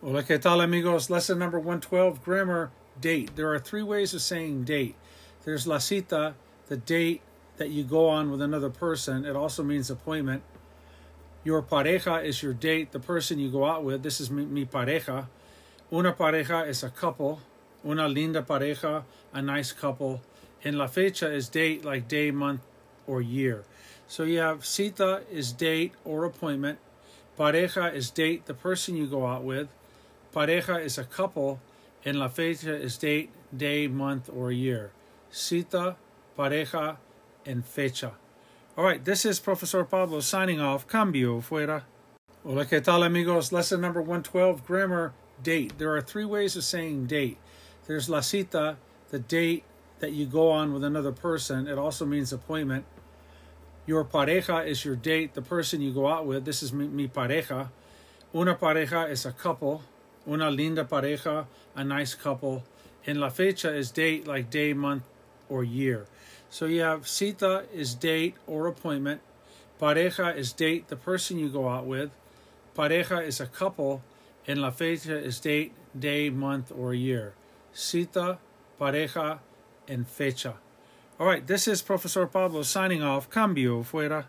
Hola, ¿qué tal, amigos? Lesson number 112 grammar date. There are three ways of saying date. There's la cita, the date that you go on with another person. It also means appointment. Your pareja is your date, the person you go out with. This is mi, mi pareja. Una pareja is a couple. Una linda pareja, a nice couple. And la fecha is date, like day, month, or year. So you have cita is date or appointment. Pareja is date, the person you go out with. Pareja is a couple, and la fecha is date, day, month, or year. Cita, pareja, and fecha. All right, this is Professor Pablo signing off. Cambio fuera. Hola, ¿qué tal, amigos? Lesson number 112 grammar date. There are three ways of saying date. There's la cita, the date that you go on with another person. It also means appointment. Your pareja is your date, the person you go out with. This is mi, mi pareja. Una pareja is a couple. Una linda pareja, a nice couple. And la fecha is date, like day, month, or year. So you have cita is date or appointment. Pareja is date, the person you go out with. Pareja is a couple. And la fecha is date, day, month, or year. Cita, pareja, and fecha. All right, this is Professor Pablo signing off. Cambio fuera.